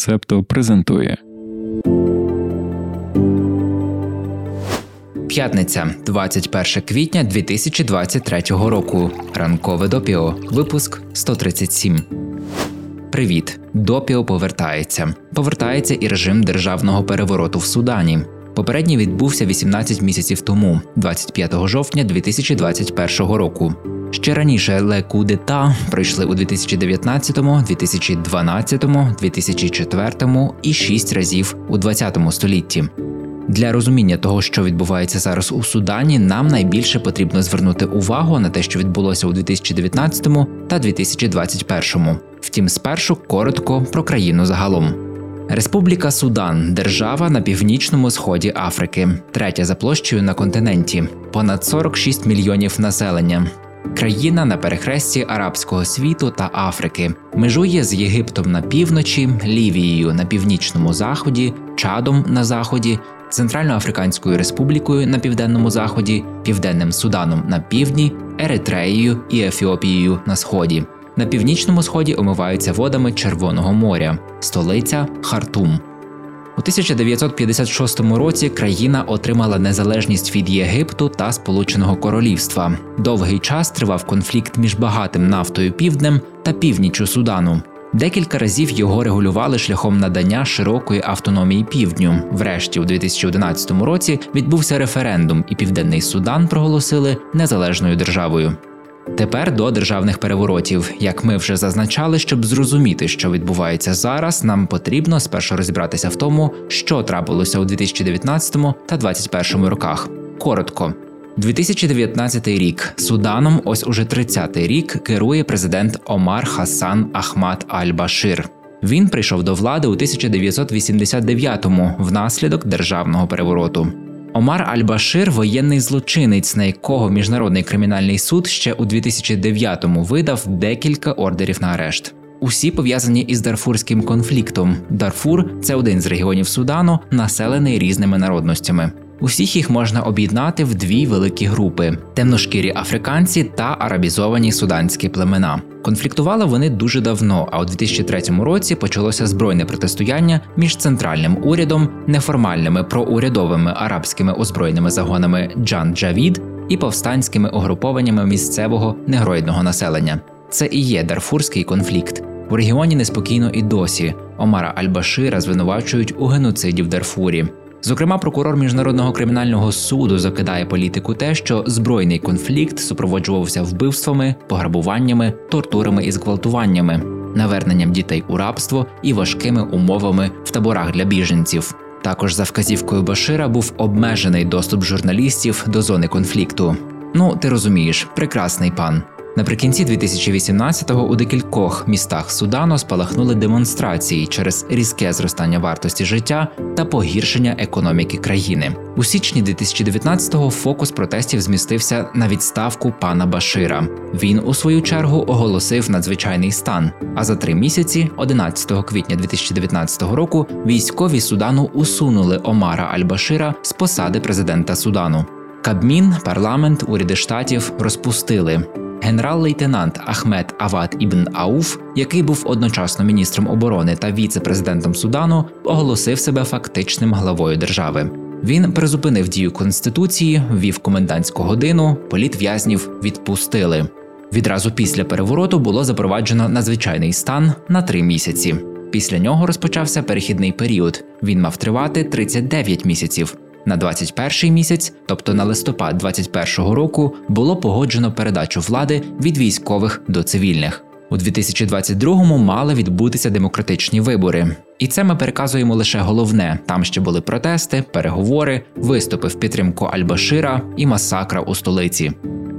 Септо презентує. П'ятниця, 21 квітня 2023 року. Ранкове допіо. Випуск 137. Привіт. Допіо повертається. Повертається і режим державного перевороту в Судані. Попередній відбувся 18 місяців тому, 25 жовтня 2021 року. Ще раніше Ле Кудета пройшли у 2019, 2012, 2004 і шість разів у 20 столітті. Для розуміння того, що відбувається зараз у Судані, нам найбільше потрібно звернути увагу на те, що відбулося у 2019 та 2021. Втім, спершу коротко про країну загалом. Республіка Судан держава на північному сході Африки, третя за площею на континенті, понад 46 мільйонів населення. Країна на перехресті арабського світу та Африки межує з Єгиптом на півночі, Лівією на північному заході, Чадом на заході, Центральноафриканською Республікою на південному заході, Південним Суданом на півдні, Еритреєю і Ефіопією на сході. На північному сході омиваються водами Червоного моря, столиця Хартум. У 1956 році країна отримала незалежність від Єгипту та Сполученого Королівства. Довгий час тривав конфлікт між багатим нафтою півднем та північчю Судану. Декілька разів його регулювали шляхом надання широкої автономії півдню. Врешті, у 2011 році, відбувся референдум, і Південний Судан проголосили незалежною державою. Тепер до державних переворотів, як ми вже зазначали, щоб зрозуміти, що відбувається зараз, нам потрібно спершу розібратися в тому, що трапилося у 2019 та 2021 роках. Коротко. 2019 рік Суданом, ось уже 30-й рік, керує президент Омар Хасан Ахмад Аль-Башир. Він прийшов до влади у 1989-му внаслідок державного перевороту. Омар Аль-Башир воєнний злочинець, на якого міжнародний кримінальний суд ще у 2009-му видав декілька ордерів на арешт. Усі пов'язані із Дарфурським конфліктом. Дарфур це один з регіонів Судану, населений різними народностями. Усіх їх можна об'єднати в дві великі групи: темношкірі африканці та арабізовані суданські племена. Конфліктували вони дуже давно, а у 2003 році почалося збройне протистояння між центральним урядом, неформальними проурядовими арабськими озброєними загонами Джан Джавід і повстанськими угрупованнями місцевого негроїдного населення. Це і є Дарфурський конфлікт. У регіоні неспокійно і досі. Омара Аль-Башира звинувачують у геноциді в Дарфурі. Зокрема, прокурор міжнародного кримінального суду закидає політику те, що збройний конфлікт супроводжувався вбивствами, пограбуваннями, тортурами і зґвалтуваннями, наверненням дітей у рабство і важкими умовами в таборах для біженців. Також за вказівкою Башира був обмежений доступ журналістів до зони конфлікту. Ну, ти розумієш, прекрасний пан. Наприкінці 2018-го у декількох містах Судану спалахнули демонстрації через різке зростання вартості життя та погіршення економіки країни. У січні 2019-го фокус протестів змістився на відставку пана Башира. Він у свою чергу оголосив надзвичайний стан. А за три місяці, 11 квітня 2019 року, військові Судану усунули Омара Аль-Башира з посади президента Судану. Кабмін, парламент, уряди штатів розпустили. Генерал-лейтенант Ахмед Ават Ібн Ауф, який був одночасно міністром оборони та віце-президентом Судану, оголосив себе фактичним главою держави. Він призупинив дію конституції, ввів комендантську годину, політв'язнів відпустили. Відразу після перевороту було запроваджено надзвичайний стан на три місяці. Після нього розпочався перехідний період. Він мав тривати 39 місяців. На 21-й місяць, тобто на листопад 21-го року, було погоджено передачу влади від військових до цивільних. У 2022-му мали відбутися демократичні вибори, і це ми переказуємо лише головне: там ще були протести, переговори, виступи в підтримку Аль-Башира і масакра у столиці.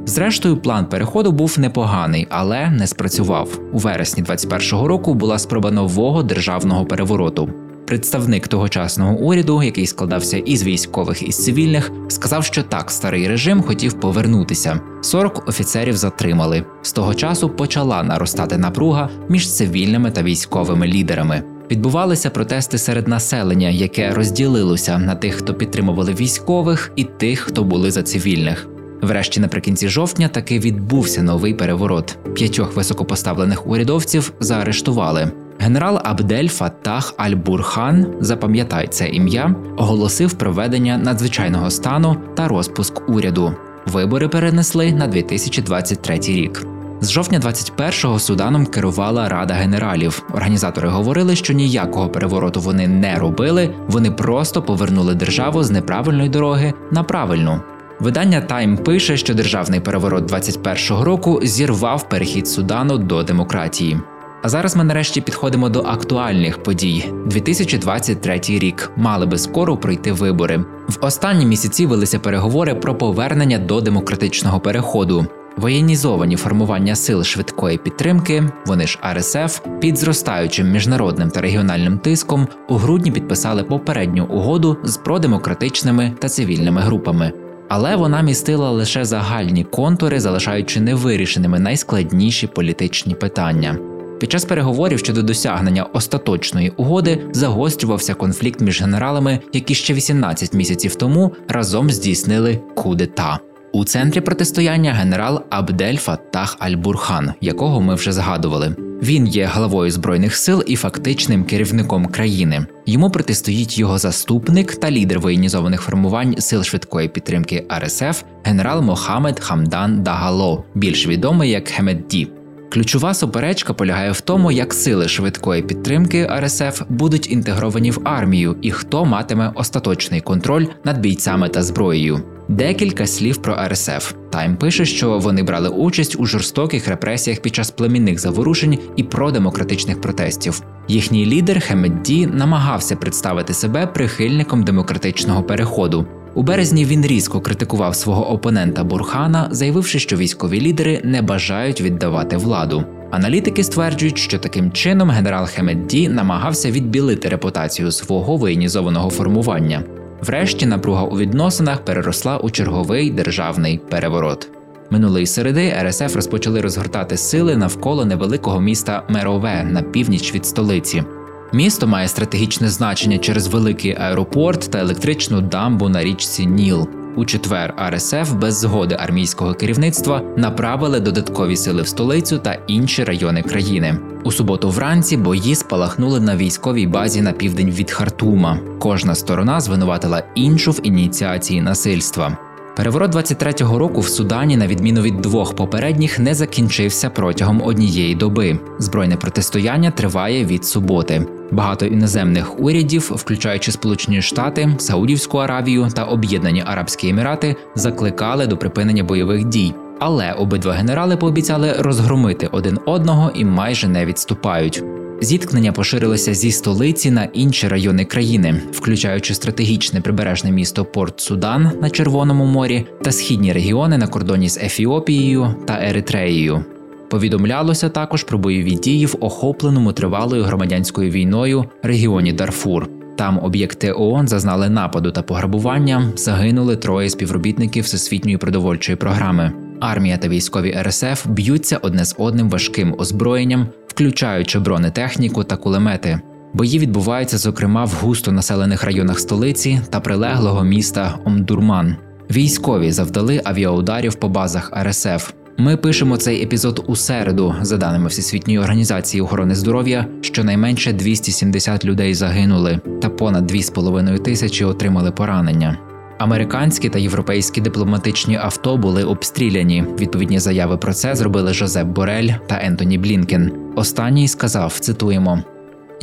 Зрештою, план переходу був непоганий, але не спрацював. У вересні 21-го року була спроба нового державного перевороту. Представник тогочасного уряду, який складався із військових і цивільних, сказав, що так старий режим хотів повернутися. 40 офіцерів затримали. З того часу почала наростати напруга між цивільними та військовими лідерами. Відбувалися протести серед населення, яке розділилося на тих, хто підтримували військових, і тих, хто були за цивільних. Врешті, наприкінці жовтня, таки відбувся новий переворот. П'ятьох високопоставлених урядовців заарештували. Генерал Абдель Фаттах Аль-Бурхан, запам'ятай це ім'я, оголосив проведення надзвичайного стану та розпуск уряду. Вибори перенесли на 2023 рік. З жовтня 21-го Суданом керувала Рада генералів. Організатори говорили, що ніякого перевороту вони не робили, вони просто повернули державу з неправильної дороги на правильну. Видання Тайм пише, що державний переворот 21-го року зірвав перехід Судану до демократії. А зараз ми нарешті підходимо до актуальних подій. 2023 рік мали би скоро пройти вибори. В останні місяці велися переговори про повернення до демократичного переходу. Воєнізовані формування сил швидкої підтримки, вони ж РСФ, під зростаючим міжнародним та регіональним тиском у грудні підписали попередню угоду з продемократичними та цивільними групами. Але вона містила лише загальні контури, залишаючи невирішеними найскладніші політичні питання. Під час переговорів щодо досягнення остаточної угоди загострювався конфлікт між генералами, які ще 18 місяців тому разом здійснили кудета. У центрі протистояння генерал Абдель Фаттах Аль-Бурхан, якого ми вже згадували. Він є главою збройних сил і фактичним керівником країни. Йому протистоїть його заступник та лідер воєнізованих формувань сил швидкої підтримки РСФ генерал Мохамед Хамдан Дагало, більш відомий як Хемедді. Ключова суперечка полягає в тому, як сили швидкої підтримки РСФ будуть інтегровані в армію і хто матиме остаточний контроль над бійцями та зброєю. Декілька слів про РСФ. Тайм пише, що вони брали участь у жорстоких репресіях під час племінних заворушень і продемократичних протестів. Їхній лідер Хемедді намагався представити себе прихильником демократичного переходу. У березні він різко критикував свого опонента Бурхана, заявивши, що військові лідери не бажають віддавати владу. Аналітики стверджують, що таким чином генерал Хемедді намагався відбілити репутацію свого воєнізованого формування. Врешті напруга у відносинах переросла у черговий державний переворот. Минулої середи РСФ розпочали розгортати сили навколо невеликого міста Мерове на північ від столиці. Місто має стратегічне значення через великий аеропорт та електричну дамбу на річці Ніл. У четвер РСФ без згоди армійського керівництва направили додаткові сили в столицю та інші райони країни. У суботу вранці бої спалахнули на військовій базі на південь від Хартума. Кожна сторона звинуватила іншу в ініціації насильства. Переворот 23-го року в Судані, на відміну від двох попередніх, не закінчився протягом однієї доби. Збройне протистояння триває від суботи. Багато іноземних урядів, включаючи Сполучені Штати, Саудівську Аравію та Об'єднані Арабські Емірати, закликали до припинення бойових дій. Але обидва генерали пообіцяли розгромити один одного і майже не відступають. Зіткнення поширилися зі столиці на інші райони країни, включаючи стратегічне прибережне місто Порт Судан на Червоному морі та східні регіони на кордоні з Ефіопією та Еритреєю. Повідомлялося також про бойові дії в охопленому тривалою громадянською війною регіоні Дарфур. Там об'єкти ООН зазнали нападу та пограбування, загинули троє співробітників всесвітньої продовольчої програми. Армія та військові РСФ б'ються одне з одним важким озброєнням, включаючи бронетехніку та кулемети. Бої відбуваються, зокрема, в густо населених районах столиці та прилеглого міста Омдурман. Військові завдали авіаударів по базах РСФ. Ми пишемо цей епізод у середу, за даними Всесвітньої організації охорони здоров'я, щонайменше 270 людей загинули, та понад 2,5 тисячі отримали поранення. Американські та європейські дипломатичні авто були обстріляні. Відповідні заяви про це зробили Жозеп Борель та Ентоні Блінкен. Останній сказав: цитуємо.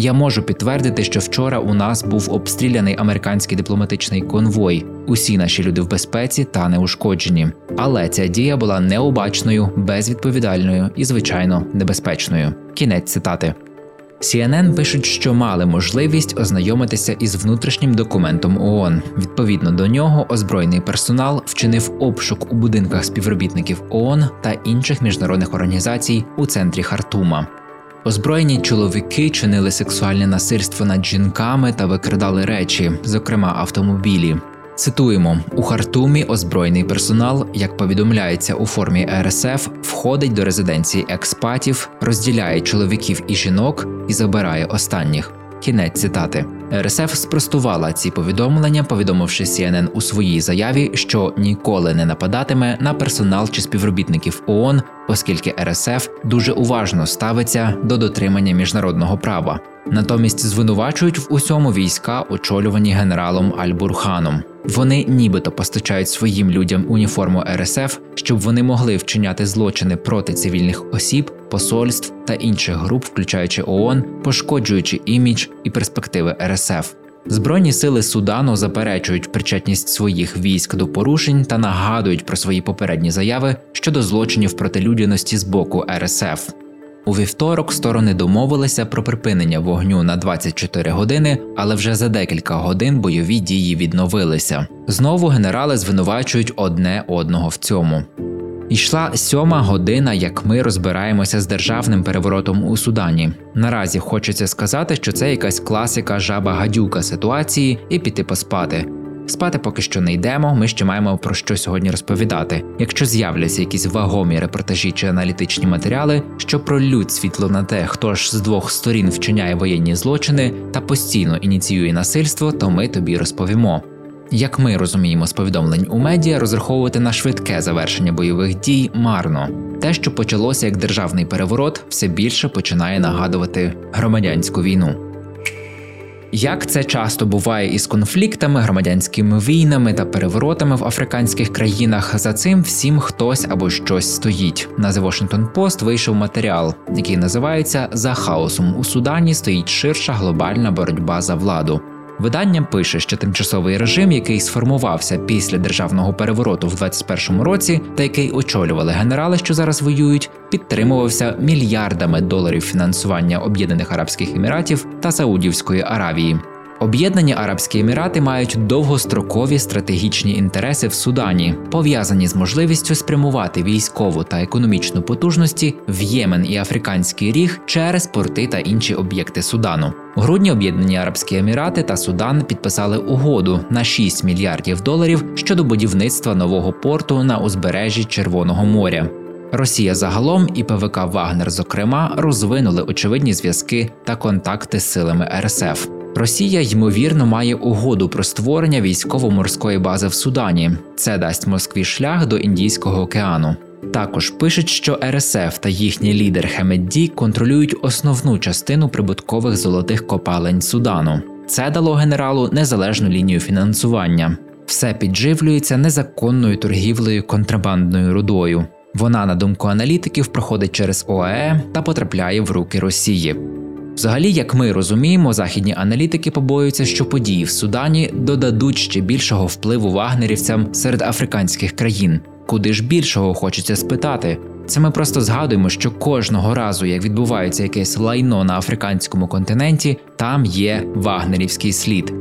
Я можу підтвердити, що вчора у нас був обстріляний американський дипломатичний конвой. Усі наші люди в безпеці та неушкоджені. Але ця дія була необачною, безвідповідальною і, звичайно, небезпечною. Кінець цитати. CNN пишуть, що мали можливість ознайомитися із внутрішнім документом ООН. Відповідно до нього, озброєний персонал вчинив обшук у будинках співробітників ООН та інших міжнародних організацій у центрі Хартума. Озброєні чоловіки чинили сексуальне насильство над жінками та викрадали речі, зокрема автомобілі. Цитуємо у Хартумі озброєний персонал, як повідомляється у формі РСФ, входить до резиденції експатів, розділяє чоловіків і жінок і забирає останніх. Кінець цитати. РСФ спростувала ці повідомлення, повідомивши CNN у своїй заяві, що ніколи не нападатиме на персонал чи співробітників ООН, оскільки РСФ дуже уважно ставиться до дотримання міжнародного права. Натомість звинувачують в усьому війська, очолювані генералом Аль-Бурханом. Вони нібито постачають своїм людям уніформу РСФ, щоб вони могли вчиняти злочини проти цивільних осіб, посольств та інших груп, включаючи ООН, пошкоджуючи імідж і перспективи РСФ. Збройні сили Судану заперечують причетність своїх військ до порушень та нагадують про свої попередні заяви щодо злочинів проти людяності з боку РСФ. У вівторок сторони домовилися про припинення вогню на 24 години, але вже за декілька годин бойові дії відновилися. Знову генерали звинувачують одне одного в цьому. Йшла сьома година, як ми розбираємося з державним переворотом у Судані. Наразі хочеться сказати, що це якась класика жаба гадюка ситуації і піти поспати. Спати поки що не йдемо. Ми ще маємо про що сьогодні розповідати. Якщо з'являться якісь вагомі репортажі чи аналітичні матеріали, що пролють світло на те, хто ж з двох сторін вчиняє воєнні злочини та постійно ініціює насильство, то ми тобі розповімо. Як ми розуміємо з повідомлень у медіа, розраховувати на швидке завершення бойових дій марно. Те, що почалося як державний переворот, все більше починає нагадувати громадянську війну. Як це часто буває із конфліктами, громадянськими війнами та переворотами в африканських країнах, за цим всім хтось або щось стоїть. На The Washington Post вийшов матеріал, який називається За хаосом у Судані стоїть ширша глобальна боротьба за владу. Видання пише, що тимчасовий режим, який сформувався після державного перевороту в 21-му році, та який очолювали генерали, що зараз воюють, підтримувався мільярдами доларів фінансування Об'єднаних Арабських Еміратів та Саудівської Аравії. Об'єднані Арабські Емірати мають довгострокові стратегічні інтереси в Судані, пов'язані з можливістю спрямувати військову та економічну потужності в Ємен і Африканський Ріг через порти та інші об'єкти Судану. У грудні Об'єднані Арабські Емірати та Судан підписали угоду на 6 мільярдів доларів щодо будівництва нового порту на узбережжі Червоного моря. Росія загалом і ПВК Вагнер, зокрема, розвинули очевидні зв'язки та контакти з силами РСФ. Росія ймовірно має угоду про створення військово-морської бази в Судані. Це дасть Москві шлях до Індійського океану. Також пишуть, що РСФ та їхній лідер Хемедді контролюють основну частину прибуткових золотих копалень Судану. Це дало генералу незалежну лінію фінансування. Все підживлюється незаконною торгівлею контрабандною рудою. Вона, на думку аналітиків, проходить через ОАЕ та потрапляє в руки Росії. Взагалі, як ми розуміємо, західні аналітики побоюються, що події в Судані додадуть ще більшого впливу вагнерівцям серед африканських країн. Куди ж більшого хочеться спитати? Це ми просто згадуємо, що кожного разу, як відбувається якесь лайно на африканському континенті, там є вагнерівський слід.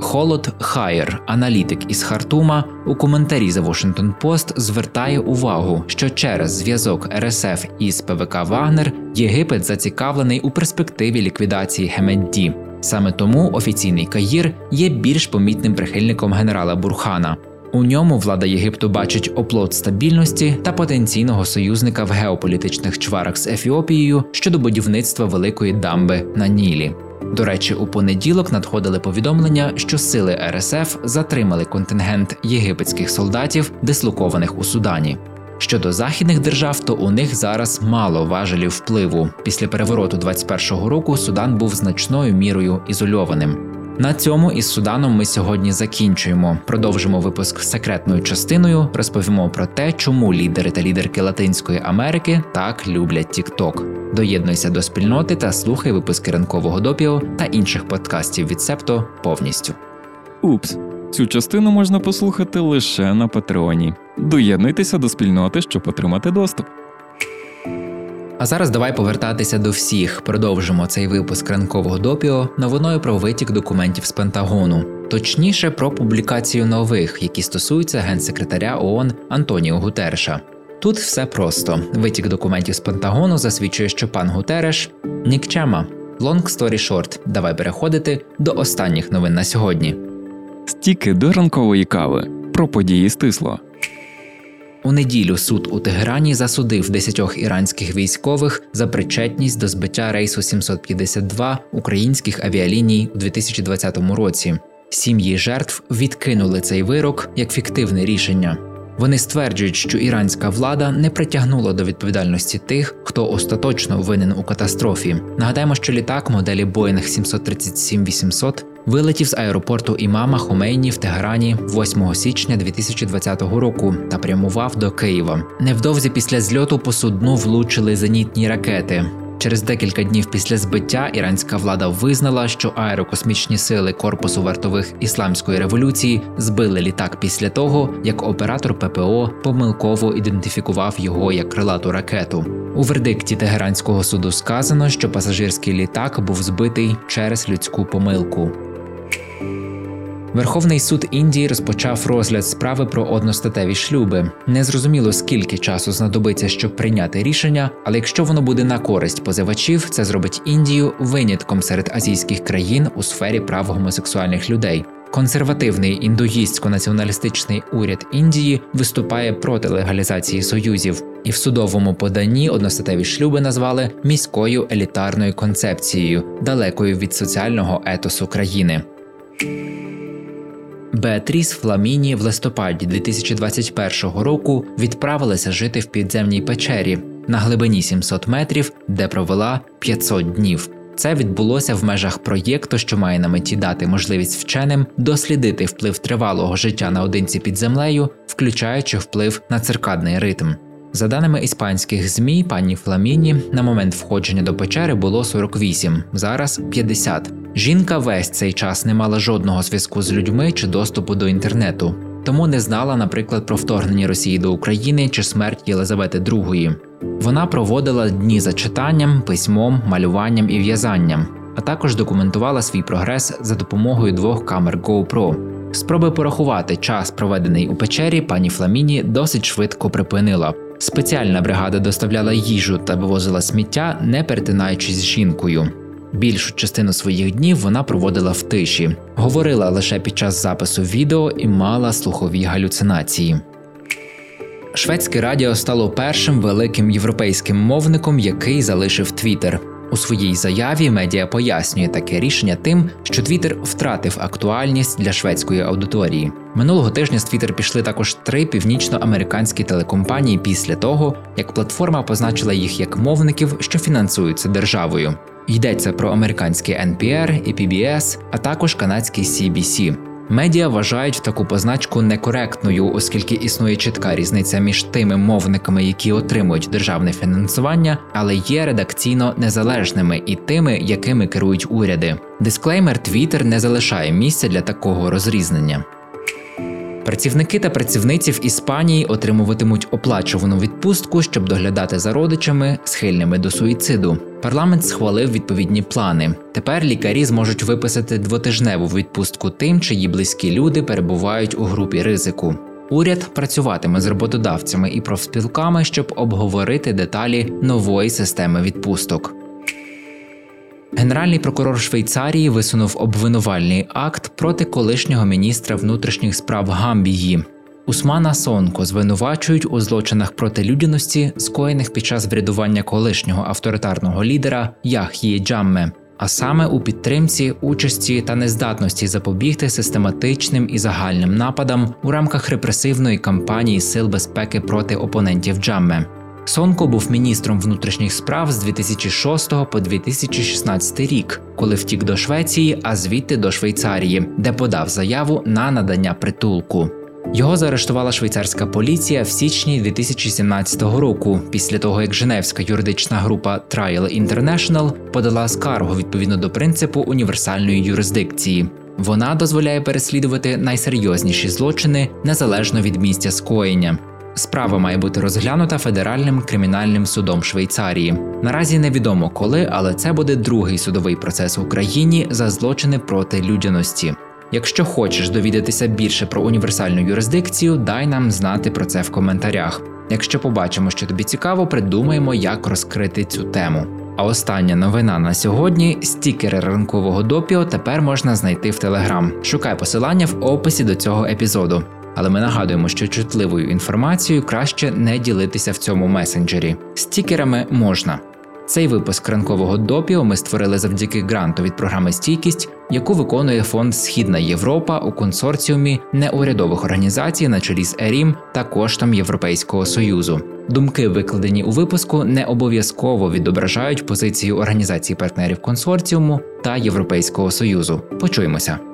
Холод Хайер, аналітик із Хартума, у коментарі за Washington Post звертає увагу, що через зв'язок РСФ із ПВК Вагнер Єгипет зацікавлений у перспективі ліквідації Гемедді. Саме тому офіційний Каїр є більш помітним прихильником генерала Бурхана. У ньому влада Єгипту бачить оплот стабільності та потенційного союзника в геополітичних чварах з Ефіопією щодо будівництва великої дамби на Нілі. До речі, у понеділок надходили повідомлення, що сили РСФ затримали контингент єгипетських солдатів, дислокованих у Судані. Щодо західних держав, то у них зараз мало важелів впливу. Після перевороту 21-го року Судан був значною мірою ізольованим. На цьому із Суданом ми сьогодні закінчуємо. Продовжимо випуск секретною частиною. Розповімо про те, чому лідери та лідерки Латинської Америки так люблять TikTok. Доєднуйся до спільноти та слухай випуски ранкового допіо та інших подкастів від Септо повністю. Упс, цю частину можна послухати лише на Патреоні. Доєднуйтеся до спільноти, щоб отримати доступ. А зараз давай повертатися до всіх. Продовжимо цей випуск ранкового допіо новиною про витік документів з Пентагону, точніше про публікацію нових, які стосуються генсекретаря ООН Антоніо Гутерша. Тут все просто. Витік документів з Пентагону засвідчує, що пан Гутереш нікчема. Long story short, давай переходити до останніх новин на сьогодні. Стіки до ранкової кави про події стисло. У неділю суд у Тегерані засудив десятьох іранських військових за причетність до збиття рейсу 752 українських авіаліній у 2020 році. Сім'ї жертв відкинули цей вирок як фіктивне рішення. Вони стверджують, що іранська влада не притягнула до відповідальності тих, хто остаточно винен у катастрофі. Нагадаємо, що літак моделі Boeing 737-800 вилетів з аеропорту імама Хомейні в Тегерані 8 січня 2020 року та прямував до Києва. Невдовзі після зльоту по судну влучили зенітні ракети. Через декілька днів після збиття іранська влада визнала, що аерокосмічні сили корпусу вартових ісламської революції збили літак після того, як оператор ППО помилково ідентифікував його як крилату ракету. У вердикті Тегеранського суду сказано, що пасажирський літак був збитий через людську помилку. Верховний суд Індії розпочав розгляд справи про одностатеві шлюби. Незрозуміло скільки часу знадобиться, щоб прийняти рішення, але якщо воно буде на користь позивачів, це зробить Індію винятком серед азійських країн у сфері прав гомосексуальних людей. Консервативний індуїстсько-націоналістичний уряд Індії виступає проти легалізації союзів, і в судовому поданні одностатеві шлюби назвали міською елітарною концепцією, далекою від соціального етосу країни. Беатріс Фламіні в листопаді 2021 року відправилася жити в підземній печері на глибині 700 метрів, де провела 500 днів. Це відбулося в межах проєкту, що має на меті дати можливість вченим дослідити вплив тривалого життя наодинці під землею, включаючи вплив на циркадний ритм. За даними іспанських змі, пані Фламіні на момент входження до печери було 48, зараз 50. Жінка весь цей час не мала жодного зв'язку з людьми чи доступу до інтернету, тому не знала, наприклад, про вторгнення Росії до України чи смерть Єлизавети II. Вона проводила дні за читанням, письмом, малюванням і в'язанням, а також документувала свій прогрес за допомогою двох камер GoPro. Спроби порахувати час, проведений у печері, пані Фламіні досить швидко припинила. Спеціальна бригада доставляла їжу та вивозила сміття, не перетинаючись з жінкою. Більшу частину своїх днів вона проводила в тиші, говорила лише під час запису відео і мала слухові галюцинації. Шведське радіо стало першим великим європейським мовником, який залишив Твіттер. У своїй заяві медіа пояснює таке рішення тим, що Твіттер втратив актуальність для шведської аудиторії. Минулого тижня з Твіттер пішли також три північноамериканські телекомпанії після того, як платформа позначила їх як мовників, що фінансуються державою. Йдеться про американський NPR і PBS, а також канадський CBC. Медіа вважають таку позначку некоректною, оскільки існує чітка різниця між тими мовниками, які отримують державне фінансування, але є редакційно незалежними і тими, якими керують уряди. Дисклеймер Twitter не залишає місця для такого розрізнення. Працівники та працівниці в Іспанії отримуватимуть оплачувану відпустку, щоб доглядати за родичами, схильними до суїциду. Парламент схвалив відповідні плани. Тепер лікарі зможуть виписати двотижневу відпустку тим, чиї близькі люди перебувають у групі ризику. Уряд працюватиме з роботодавцями і профспілками, щоб обговорити деталі нової системи відпусток. Генеральний прокурор Швейцарії висунув обвинувальний акт проти колишнього міністра внутрішніх справ Гамбії. Усмана Сонко звинувачують у злочинах проти людяності, скоєних під час врядування колишнього авторитарного лідера Яхії Джамме, а саме у підтримці, участі та нездатності запобігти систематичним і загальним нападам у рамках репресивної кампанії сил безпеки проти опонентів Джамме. Сонко був міністром внутрішніх справ з 2006 по 2016 рік, коли втік до Швеції, а звідти до Швейцарії, де подав заяву на надання притулку. Його заарештувала швейцарська поліція в січні 2017 року, після того як Женевська юридична група Trial International подала скаргу відповідно до принципу універсальної юрисдикції. Вона дозволяє переслідувати найсерйозніші злочини незалежно від місця скоєння. Справа має бути розглянута федеральним кримінальним судом Швейцарії. Наразі невідомо коли, але це буде другий судовий процес в Україні за злочини проти людяності. Якщо хочеш довідатися більше про універсальну юрисдикцію, дай нам знати про це в коментарях. Якщо побачимо, що тобі цікаво, придумаємо, як розкрити цю тему. А остання новина на сьогодні: стікери ранкового допіо тепер можна знайти в Телеграм. Шукай посилання в описі до цього епізоду. Але ми нагадуємо, що чутливою інформацією краще не ділитися в цьому месенджері. Стікерами можна. Цей випуск ранкового допіо ми створили завдяки гранту від програми Стійкість, яку виконує фонд Східна Європа у консорціумі неурядових організацій на чолі з ЕРІМ та коштом Європейського союзу. Думки, викладені у випуску, не обов'язково відображають позицію організацій партнерів консорціуму та Європейського союзу. Почуємося.